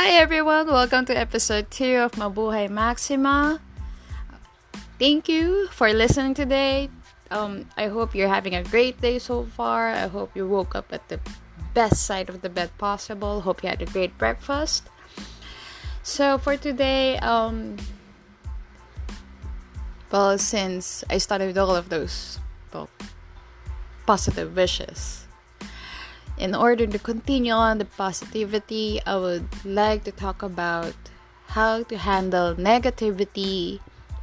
Hi everyone, welcome to episode 2 of Mabuhay Maxima. Thank you for listening today. Um, I hope you're having a great day so far. I hope you woke up at the best side of the bed possible. Hope you had a great breakfast. So for today, um, well, since I started with all of those well, positive wishes, in order to continue on the positivity, I would like to talk about how to handle negativity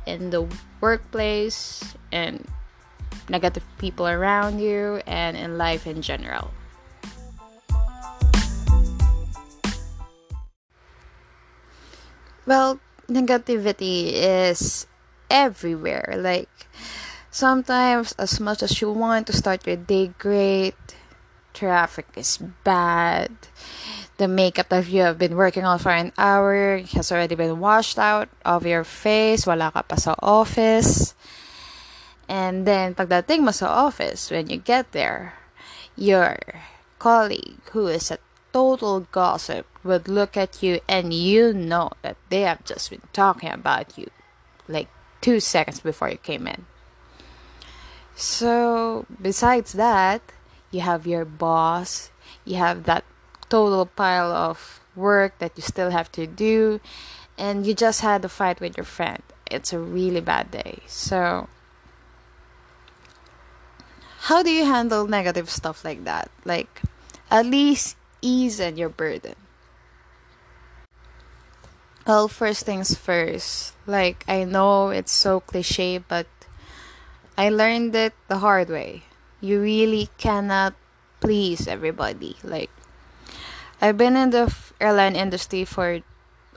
in the workplace and negative people around you and in life in general. Well, negativity is everywhere. Like, sometimes, as much as you want to start your day great, traffic is bad. The makeup that you have been working on for an hour has already been washed out of your face. Wala ka pa sa office. And then, pagdating mo sa office, when you get there, your colleague, who is a total gossip, would look at you and you know that they have just been talking about you like two seconds before you came in. So, besides that, you have your boss, you have that total pile of work that you still have to do, and you just had a fight with your friend. It's a really bad day. So, how do you handle negative stuff like that? Like, at least ease in your burden. Well, first things first. Like, I know it's so cliche, but I learned it the hard way you really cannot please everybody. Like, I've been in the airline industry for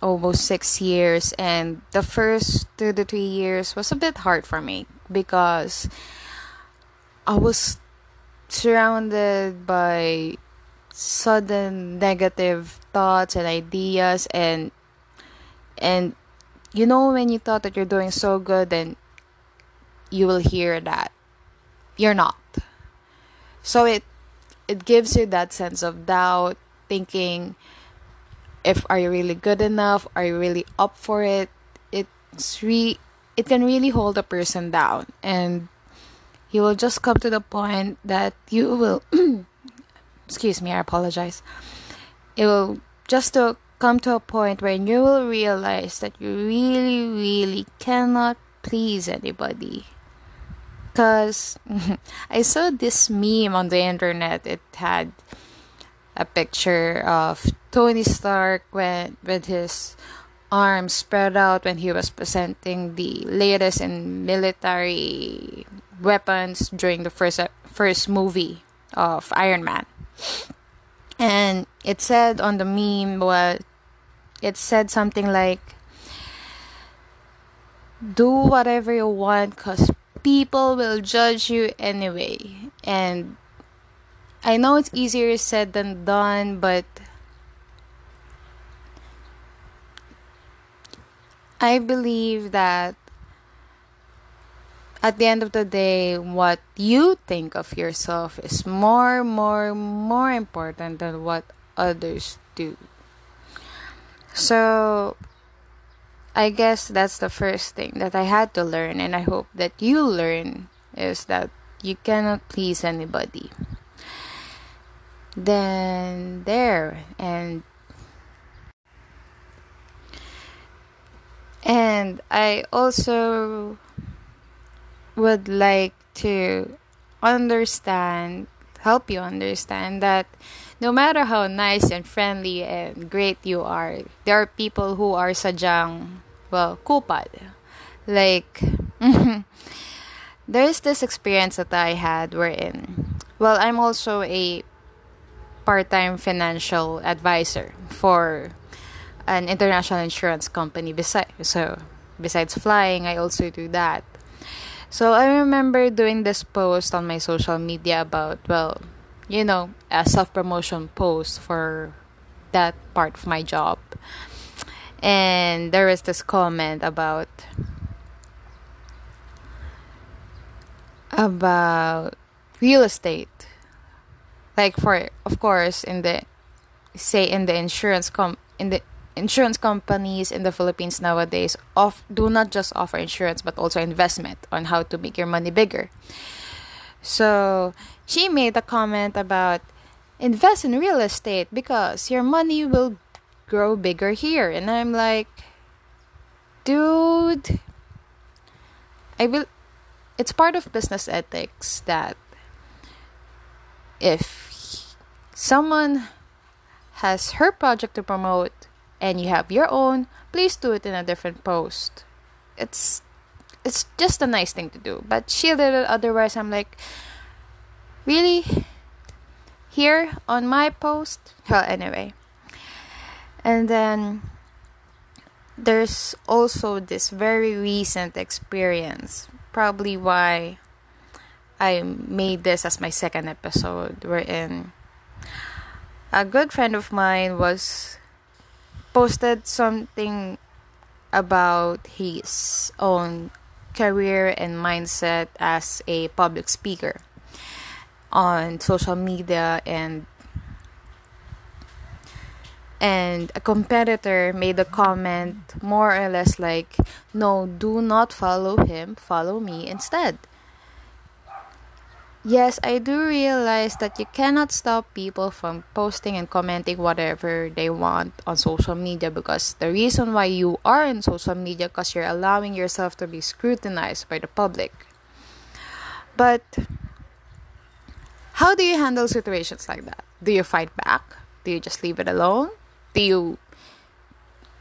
almost six years, and the first two to three years was a bit hard for me because I was surrounded by sudden negative thoughts and ideas and and you know when you thought that you're doing so good then you will hear that you're not so it it gives you that sense of doubt thinking if are you really good enough? Are you really up for it? It's re it can really hold a person down. And you will just come to the point that you will excuse me i apologize. It will just to come to a point where you will realize that you really really cannot please anybody because I saw this meme on the internet. It had a picture of Tony Stark when, with his arms spread out when he was presenting the latest in military weapons during the first first movie of Iron Man. And it said on the meme what it said something like do whatever you want cuz people will judge you anyway. And I know it's easier said than done, but I believe that at the end of the day, what you think of yourself is more, more, more important than what others do. So, I guess that's the first thing that I had to learn, and I hope that you learn is that you cannot please anybody. Then, there, and and I also would like to understand, help you understand that no matter how nice and friendly and great you are, there are people who are sadyang, well, kupal. Like, there's this experience that I had wherein, well, I'm also a part-time financial advisor for an international insurance company. Besides, so besides flying, I also do that. So I remember doing this post on my social media about well, you know, a self promotion post for that part of my job. And there was this comment about about real estate. Like for of course in the say in the insurance com in the insurance companies in the Philippines nowadays off do not just offer insurance but also investment on how to make your money bigger. So she made a comment about invest in real estate because your money will grow bigger here and I'm like dude I will it's part of business ethics that if someone has her project to promote and you have your own, please do it in a different post. It's it's just a nice thing to do. But she did it otherwise. I'm like, really? Here on my post? Well, anyway. And then there's also this very recent experience, probably why I made this as my second episode, wherein a good friend of mine was posted something about his own career and mindset as a public speaker on social media and and a competitor made a comment more or less like no do not follow him follow me instead Yes, I do realize that you cannot stop people from posting and commenting whatever they want on social media because the reason why you are in social media because you're allowing yourself to be scrutinized by the public. But how do you handle situations like that? Do you fight back? Do you just leave it alone? Do you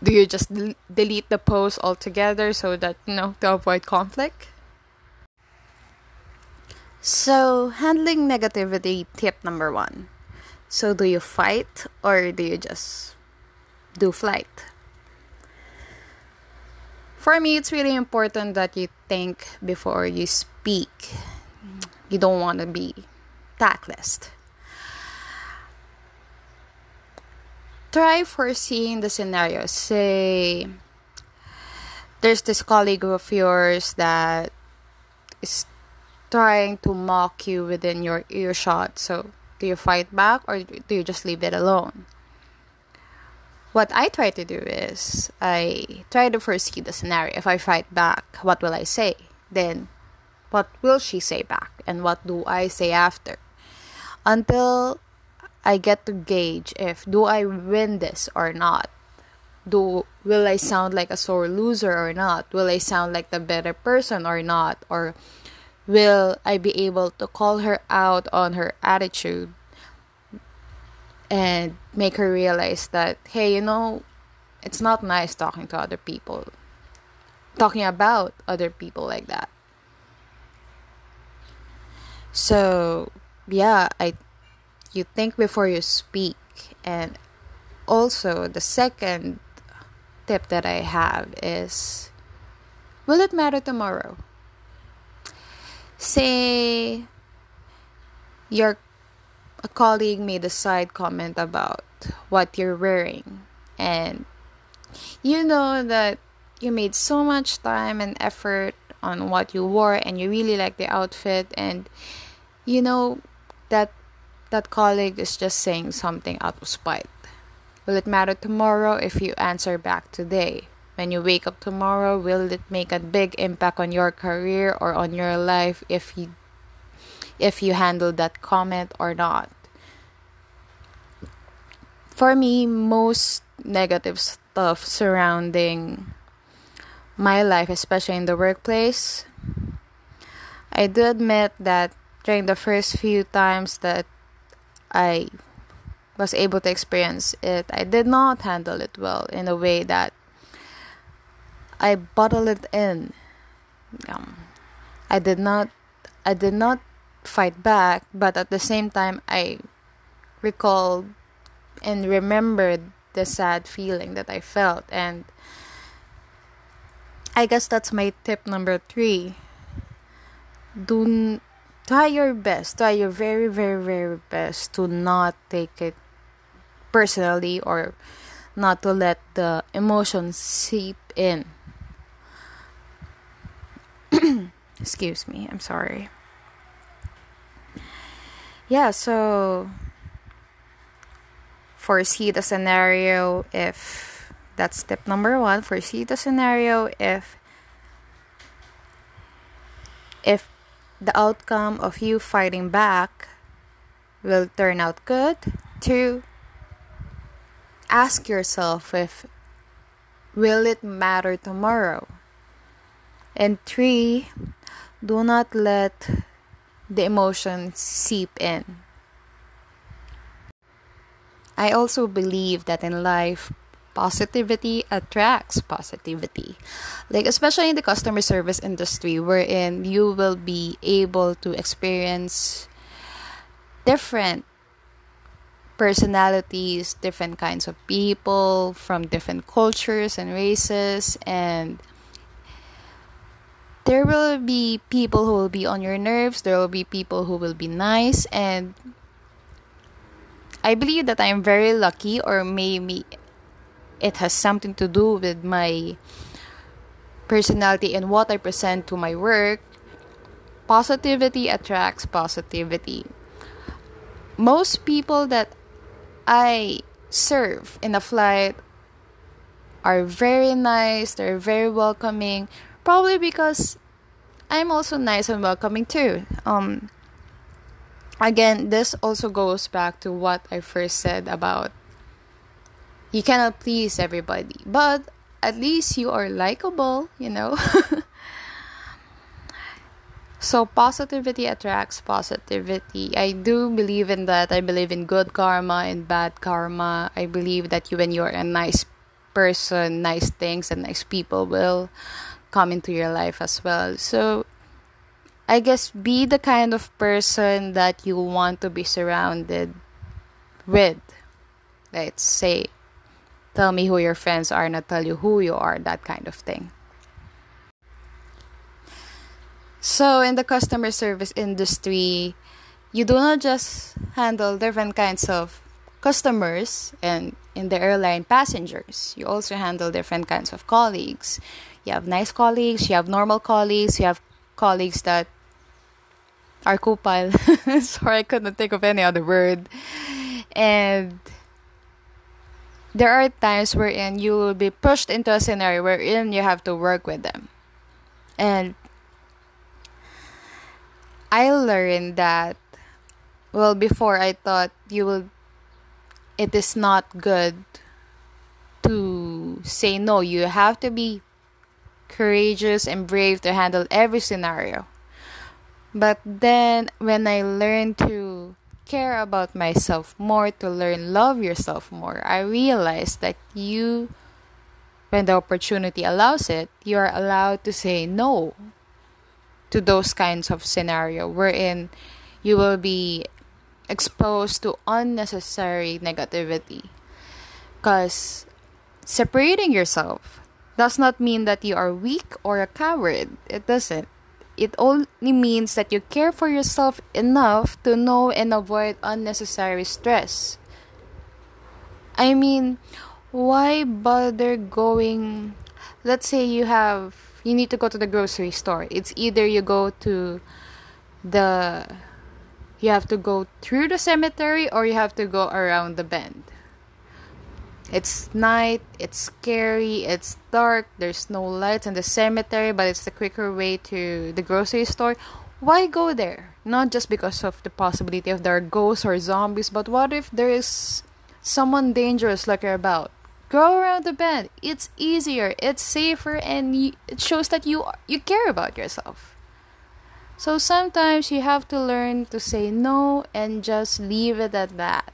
do you just delete the post altogether so that you know to avoid conflict? So, handling negativity tip number one. So, do you fight or do you just do flight? For me, it's really important that you think before you speak. You don't want to be tactless. Try foreseeing the scenario. Say, there's this colleague of yours that is trying to mock you within your earshot. So, do you fight back or do you just leave it alone? What I try to do is I try to foresee the scenario. If I fight back, what will I say? Then, what will she say back? And what do I say after? Until I get to gauge if do I win this or not. Do will I sound like a sore loser or not? Will I sound like the better person or not? Or will I be able to call her out on her attitude and make her realize that, hey, you know, it's not nice talking to other people, talking about other people like that. So, yeah, I you think before you speak. And also the second tip that I have is will it matter tomorrow? say your a colleague made a side comment about what you're wearing. And you know that you made so much time and effort on what you wore and you really like the outfit. And you know that that colleague is just saying something out of spite. Will it matter tomorrow if you answer back today? When you wake up tomorrow will it make a big impact on your career or on your life if you if you handle that comment or not? For me most negative stuff surrounding my life especially in the workplace i do admit that during the first few times that i was able to experience it i did not handle it well in a way that I bottled it in. Um, I did not I did not fight back, but at the same time I recalled and remembered the sad feeling that I felt and I guess that's my tip number 3. Do try your best, try your very very very best to not take it personally or not to let the emotions seep in Excuse me, I'm sorry. Yeah, so foresee the scenario if That's tip number one. Foresee the scenario if if the outcome of you fighting back will turn out good. Two, ask yourself if will it matter tomorrow. And three, do not let the emotions seep in. I also believe that in life, positivity attracts positivity. Like, especially in the customer service industry, wherein you will be able to experience different personalities, different kinds of people from different cultures and races, and there will be people who will be on your nerves, there will be people who will be nice, and I believe that I'm very lucky, or maybe it has something to do with my personality and what I present to my work. Positivity attracts positivity. Most people that I serve in a flight are very nice, they're very welcoming, probably because I'm also nice and welcoming too. Um again, this also goes back to what I first said about you cannot please everybody, but at least you are likable, you know. so positivity attracts positivity. I do believe in that. I believe in good karma and bad karma. I believe that you, when you're a nice person, nice things and nice people will come into your life as well. So I guess be the kind of person that you want to be surrounded with. Let's say tell me who your friends are, not tell you who you are, that kind of thing. So, in the customer service industry, you do not just handle different kinds of customers and in the airline passengers, you also handle different kinds of colleagues. You have nice colleagues, you have normal colleagues, you have colleagues that are kupal. Sorry, I couldn't think of any other word. And there are times wherein you will be pushed into a scenario wherein you have to work with them. And I learned that well before I thought you will it is not good to say no. You have to be courageous and brave to handle every scenario. But then when I learned to care about myself more, to learn love yourself more, I realized that you when the opportunity allows it, you are allowed to say no to those kinds of scenario wherein you will be exposed to unnecessary negativity. Because separating yourself does not mean that you are weak or a coward. It doesn't. It only means that you care for yourself enough to know and avoid unnecessary stress. I mean, why bother going? Let's say you have you need to go to the grocery store. It's either you go to the you have to go through the cemetery or you have to go around the bend. It's night, it's scary, it's dark, there's no lights in the cemetery, but it's the quicker way to the grocery store. Why go there? Not just because of the possibility of there are ghosts or zombies, but what if there is someone dangerous lurking about? Go around the bend. It's easier, it's safer, and it shows that you you care about yourself. So sometimes you have to learn to say no and just leave it at that.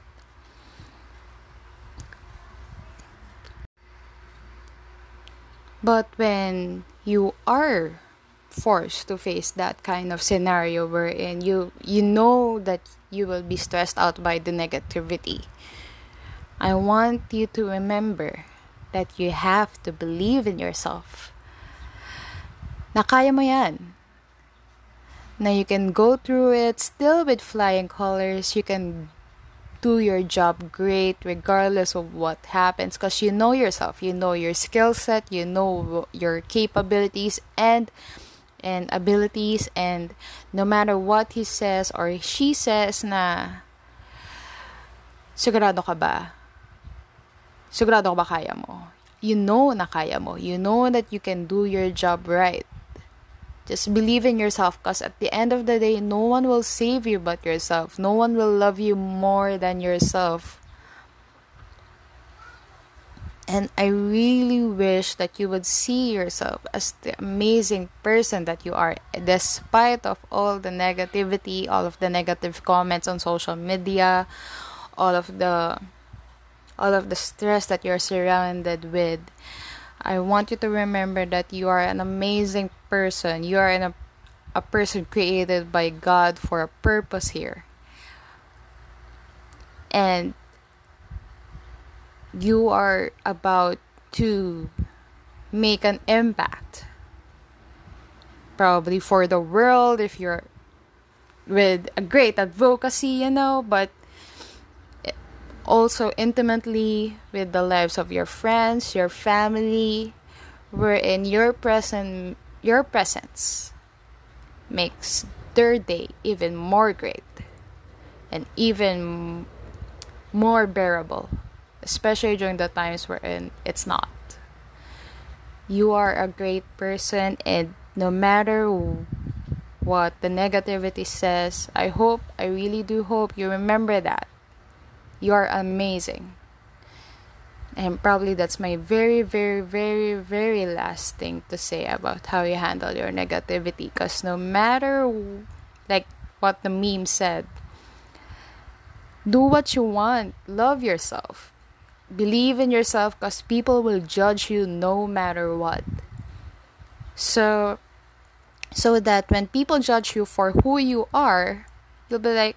But when you are forced to face that kind of scenario wherein you you know that you will be stressed out by the negativity I want you to remember that you have to believe in yourself. Na kaya mo yan. Na you can go through it still with flying colors. You can do your job great regardless of what happens because you know yourself. You know your skill set. You know your capabilities and and abilities and no matter what he says or she says na sigurado ka ba sigurado ka ba kaya mo? you know na kaya mo. You know that you can do your job right. Just believe in yourself because at the end of the day, no one will save you but yourself. No one will love you more than yourself. And I really wish that you would see yourself as the amazing person that you are, despite of all the negativity, all of the negative comments on social media, all of the all of the stress that you're surrounded with. I want you to remember that you are an amazing person. You are a, a person created by God for a purpose here. And you are about to make an impact. Probably for the world if you're with a great advocacy, you know, but also intimately with the lives of your friends, your family, wherein your present your presence makes their day even more great and even more bearable, especially during the times wherein it's not. You are a great person, and no matter what the negativity says, I hope, I really do hope you remember that you are amazing. And probably that's my very, very, very, very last thing to say about how you handle your negativity. Because no matter, like what the meme said, do what you want, love yourself, believe in yourself because people will judge you no matter what. So, so that when people judge you for who you are, you'll be like,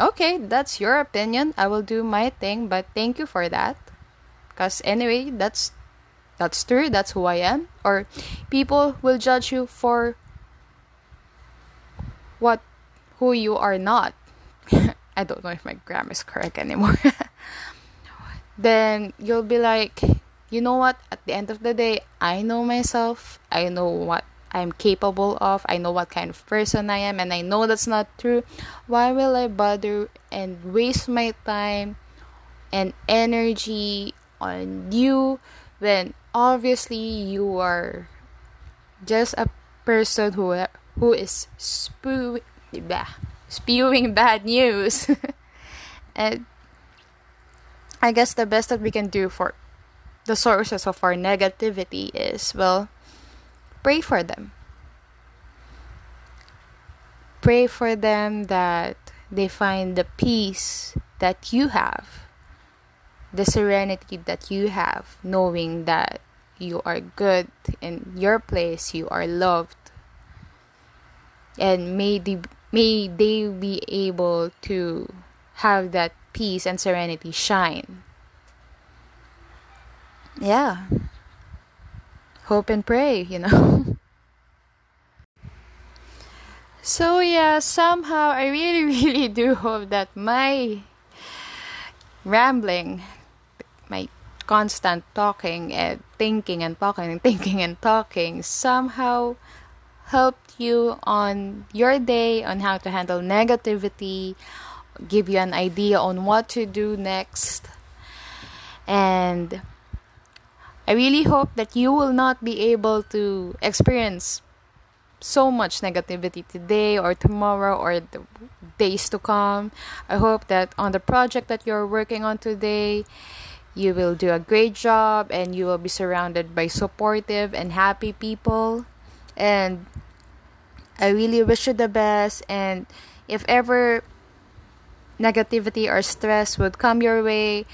okay, that's your opinion. I will do my thing, but thank you for that. Cause anyway, that's that's true. That's who I am. Or people will judge you for what who you are not. I don't know if my grammar is correct anymore. then you'll be like, you know what? At the end of the day, I know myself. I know what I'm capable of. I know what kind of person I am, and I know that's not true. Why will I bother and waste my time and energy on you when obviously you are just a person who who is spewing spew, spewing bad news? and I guess the best that we can do for the sources of our negativity is well pray for them. Pray for them that they find the peace that you have, the serenity that you have, knowing that you are good in your place, you are loved. And may they, may they be able to have that peace and serenity shine. Yeah hope and pray, you know. so, yeah, somehow I really, really do hope that my rambling, my constant talking and thinking and talking and thinking and talking somehow helped you on your day on how to handle negativity, give you an idea on what to do next. And I really hope that you will not be able to experience so much negativity today or tomorrow or the days to come. I hope that on the project that you're working on today, you will do a great job and you will be surrounded by supportive and happy people. And I really wish you the best. And if ever negativity or stress would come your way,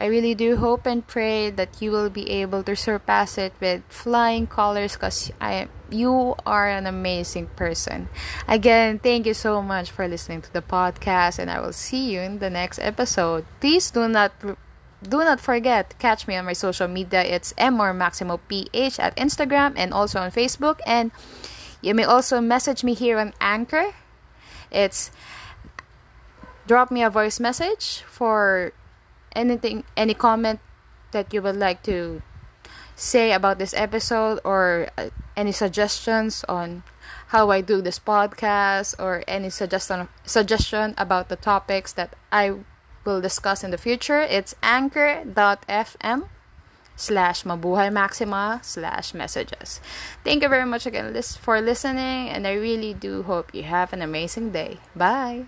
I really do hope and pray that you will be able to surpass it with flying colors because I you are an amazing person. Again, thank you so much for listening to the podcast and I will see you in the next episode. Please do not do not forget catch me on my social media. It's Mor Maximo PH at Instagram and also on Facebook and you may also message me here on Anchor. It's drop me a voice message for anything any comment that you would like to say about this episode or uh, any suggestions on how I do this podcast or any suggestion suggestion about the topics that I will discuss in the future, it's anchor.fm slash mabuhay maxima slash messages. Thank you very much again for listening, and I really do hope you have an amazing day. Bye!